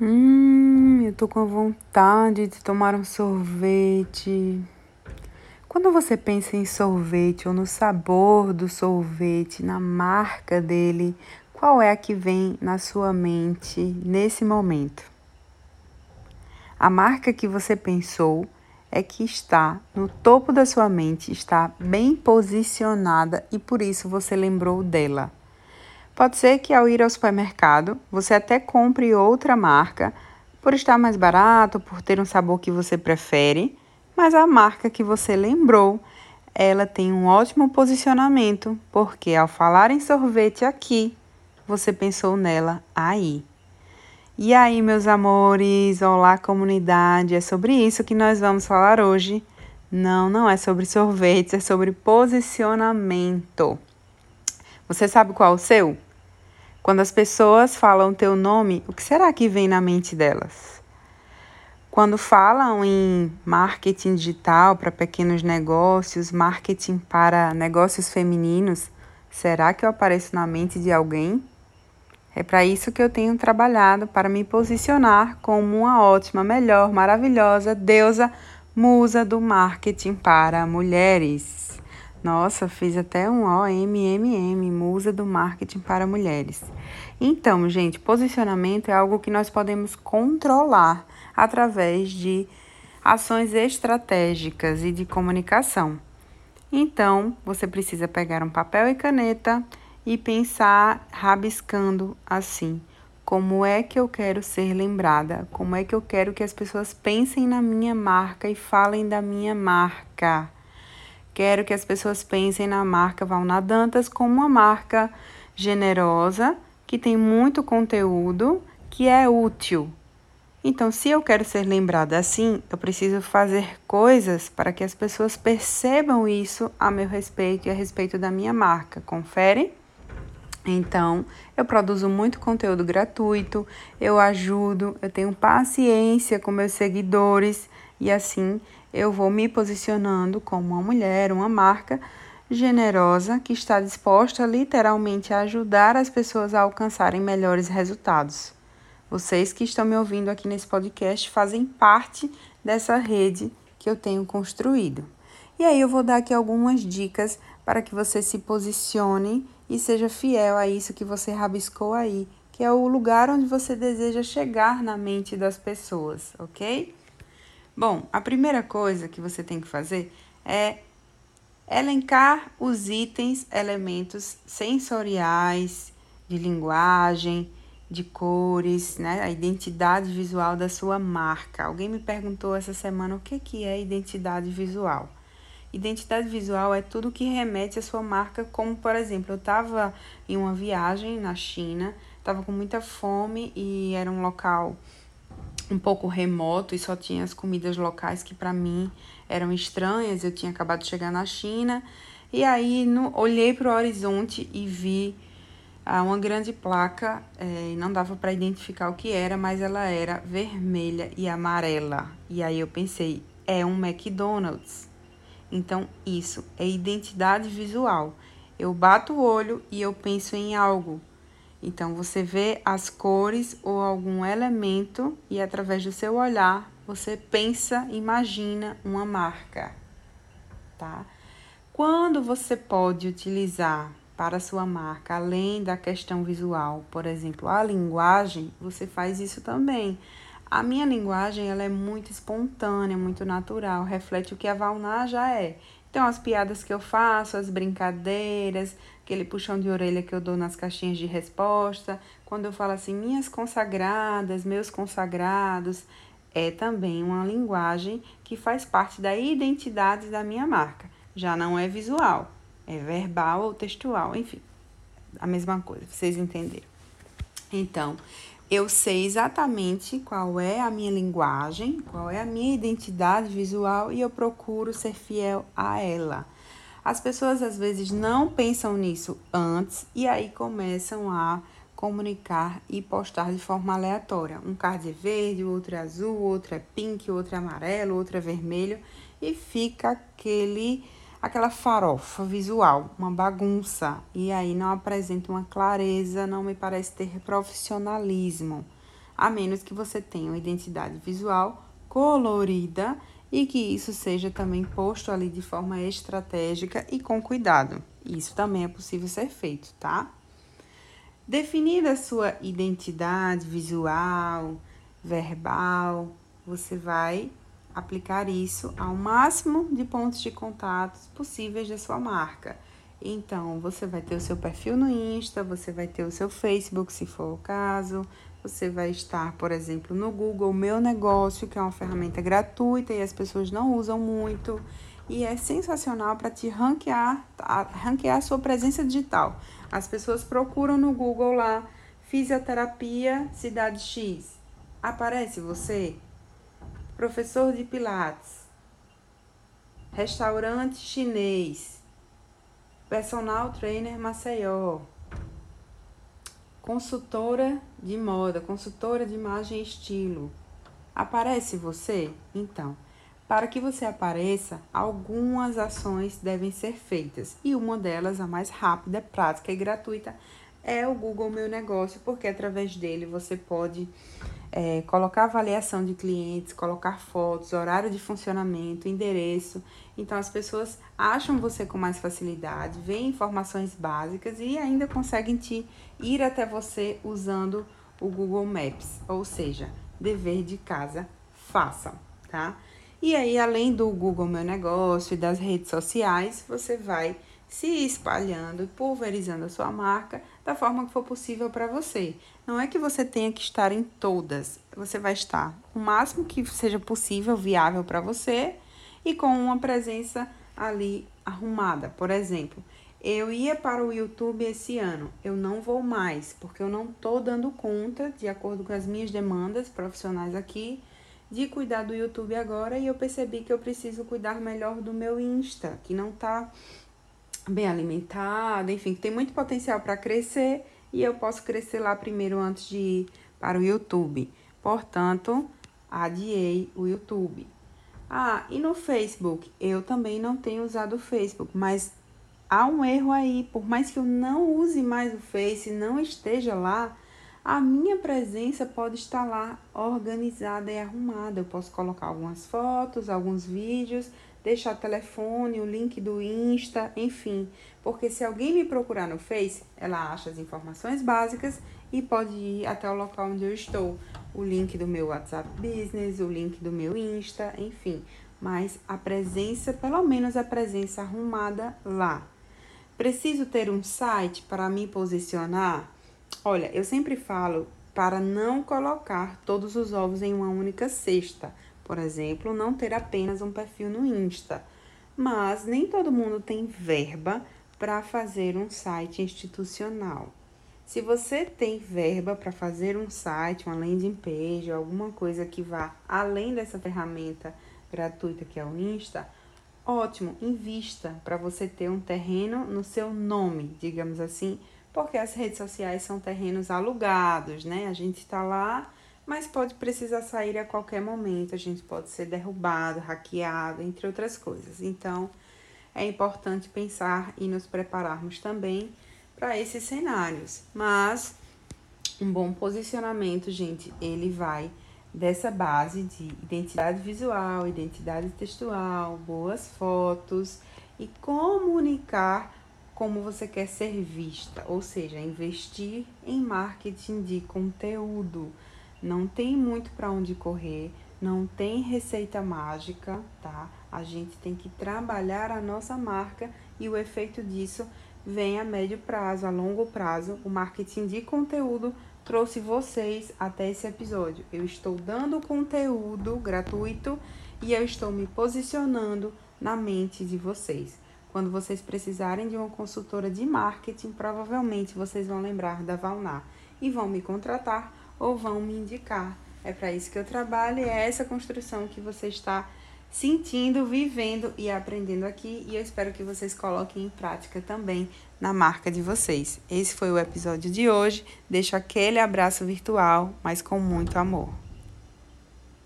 Hum, eu tô com vontade de tomar um sorvete. Quando você pensa em sorvete ou no sabor do sorvete, na marca dele, qual é a que vem na sua mente nesse momento? A marca que você pensou é que está no topo da sua mente, está bem posicionada e por isso você lembrou dela. Pode ser que ao ir ao supermercado você até compre outra marca por estar mais barato, por ter um sabor que você prefere, mas a marca que você lembrou, ela tem um ótimo posicionamento, porque ao falar em sorvete aqui, você pensou nela aí. E aí, meus amores, olá comunidade, é sobre isso que nós vamos falar hoje. Não, não é sobre sorvetes, é sobre posicionamento. Você sabe qual é o seu? Quando as pessoas falam teu nome, o que será que vem na mente delas? Quando falam em marketing digital para pequenos negócios, marketing para negócios femininos, será que eu apareço na mente de alguém? É para isso que eu tenho trabalhado para me posicionar como uma ótima, melhor, maravilhosa deusa musa do marketing para mulheres. Nossa, fiz até um OMMM, Musa do Marketing para Mulheres. Então, gente, posicionamento é algo que nós podemos controlar através de ações estratégicas e de comunicação. Então, você precisa pegar um papel e caneta e pensar rabiscando assim: como é que eu quero ser lembrada? Como é que eu quero que as pessoas pensem na minha marca e falem da minha marca? Quero que as pessoas pensem na marca Valna Dantas como uma marca generosa, que tem muito conteúdo, que é útil. Então, se eu quero ser lembrada assim, eu preciso fazer coisas para que as pessoas percebam isso a meu respeito e a respeito da minha marca. Confere? Então, eu produzo muito conteúdo gratuito, eu ajudo, eu tenho paciência com meus seguidores e assim eu vou me posicionando como uma mulher, uma marca generosa que está disposta literalmente a ajudar as pessoas a alcançarem melhores resultados. Vocês que estão me ouvindo aqui nesse podcast fazem parte dessa rede que eu tenho construído. E aí eu vou dar aqui algumas dicas para que você se posicione e seja fiel a isso que você rabiscou aí, que é o lugar onde você deseja chegar na mente das pessoas, ok? Bom, a primeira coisa que você tem que fazer é elencar os itens, elementos sensoriais, de linguagem, de cores, né? A identidade visual da sua marca. Alguém me perguntou essa semana o que, que é identidade visual. Identidade visual é tudo que remete à sua marca, como por exemplo, eu estava em uma viagem na China, estava com muita fome e era um local um pouco remoto e só tinha as comidas locais que para mim eram estranhas. Eu tinha acabado de chegar na China e aí no, olhei para o horizonte e vi ah, uma grande placa é, e não dava para identificar o que era, mas ela era vermelha e amarela. E aí eu pensei, é um McDonald's. Então isso é identidade visual. Eu bato o olho e eu penso em algo então, você vê as cores ou algum elemento e, através do seu olhar, você pensa, imagina uma marca, tá? Quando você pode utilizar para sua marca, além da questão visual, por exemplo, a linguagem, você faz isso também. A minha linguagem ela é muito espontânea, muito natural, reflete o que a Valnar já é. Então, as piadas que eu faço, as brincadeiras, aquele puxão de orelha que eu dou nas caixinhas de resposta, quando eu falo assim, minhas consagradas, meus consagrados, é também uma linguagem que faz parte da identidade da minha marca. Já não é visual, é verbal ou textual, enfim, a mesma coisa, vocês entenderam. Então, eu sei exatamente qual é a minha linguagem, qual é a minha identidade visual e eu procuro ser fiel a ela. As pessoas às vezes não pensam nisso antes e aí começam a comunicar e postar de forma aleatória. Um card é verde, outro é azul, outro é pink, outro é amarelo, outro é vermelho e fica aquele aquela farofa visual, uma bagunça e aí não apresenta uma clareza, não me parece ter profissionalismo. a menos que você tenha uma identidade visual colorida e que isso seja também posto ali de forma estratégica e com cuidado. Isso também é possível ser feito, tá? Definida a sua identidade visual, verbal, você vai aplicar isso ao máximo de pontos de contatos possíveis da sua marca. Então, você vai ter o seu perfil no Insta, você vai ter o seu Facebook, se for o caso, você vai estar, por exemplo, no Google Meu Negócio, que é uma ferramenta gratuita e as pessoas não usam muito. E é sensacional para te ranquear, ranquear a sua presença digital. As pessoas procuram no Google lá, fisioterapia, cidade X. Aparece você? Professor de Pilates. Restaurante chinês. Personal trainer Maceió consultora de moda, consultora de imagem e estilo. Aparece você? Então, para que você apareça, algumas ações devem ser feitas e uma delas, a mais rápida, prática e gratuita, é o Google Meu Negócio, porque através dele você pode é, colocar avaliação de clientes, colocar fotos, horário de funcionamento, endereço. Então as pessoas acham você com mais facilidade, veem informações básicas e ainda conseguem te ir até você usando o Google Maps, ou seja, dever de casa, façam, tá? E aí, além do Google Meu Negócio e das redes sociais, você vai se espalhando e pulverizando a sua marca da forma que for possível para você. Não é que você tenha que estar em todas, você vai estar o máximo que seja possível, viável para você e com uma presença ali arrumada. Por exemplo, eu ia para o YouTube esse ano, eu não vou mais, porque eu não estou dando conta, de acordo com as minhas demandas profissionais aqui, de cuidar do YouTube agora e eu percebi que eu preciso cuidar melhor do meu Insta, que não está bem alimentada, enfim, que tem muito potencial para crescer e eu posso crescer lá primeiro antes de ir para o YouTube. Portanto, adiei o YouTube. Ah, e no Facebook? Eu também não tenho usado o Facebook, mas há um erro aí. Por mais que eu não use mais o Face, não esteja lá, a minha presença pode estar lá organizada e arrumada. Eu posso colocar algumas fotos, alguns vídeos, deixar o telefone, o link do Insta, enfim. Porque se alguém me procurar no Face, ela acha as informações básicas e pode ir até o local onde eu estou. O link do meu WhatsApp Business, o link do meu Insta, enfim. Mas a presença, pelo menos a presença arrumada lá. Preciso ter um site para me posicionar? Olha, eu sempre falo para não colocar todos os ovos em uma única cesta por exemplo, não ter apenas um perfil no Insta. Mas nem todo mundo tem verba para fazer um site institucional. Se você tem verba para fazer um site, uma landing page, alguma coisa que vá além dessa ferramenta gratuita que é o Insta, ótimo, invista para você ter um terreno no seu nome, digamos assim, porque as redes sociais são terrenos alugados, né? A gente está lá mas pode precisar sair a qualquer momento, a gente pode ser derrubado, hackeado, entre outras coisas. Então, é importante pensar e nos prepararmos também para esses cenários. Mas um bom posicionamento, gente, ele vai dessa base de identidade visual, identidade textual, boas fotos e comunicar como você quer ser vista, ou seja, investir em marketing de conteúdo não tem muito para onde correr, não tem receita mágica, tá? A gente tem que trabalhar a nossa marca e o efeito disso vem a médio prazo, a longo prazo. O marketing de conteúdo trouxe vocês até esse episódio. Eu estou dando conteúdo gratuito e eu estou me posicionando na mente de vocês. Quando vocês precisarem de uma consultora de marketing, provavelmente vocês vão lembrar da Valnar e vão me contratar ou vão me indicar. É para isso que eu trabalho e é essa construção que você está sentindo, vivendo e aprendendo aqui. E eu espero que vocês coloquem em prática também na marca de vocês. Esse foi o episódio de hoje. Deixo aquele abraço virtual, mas com muito amor.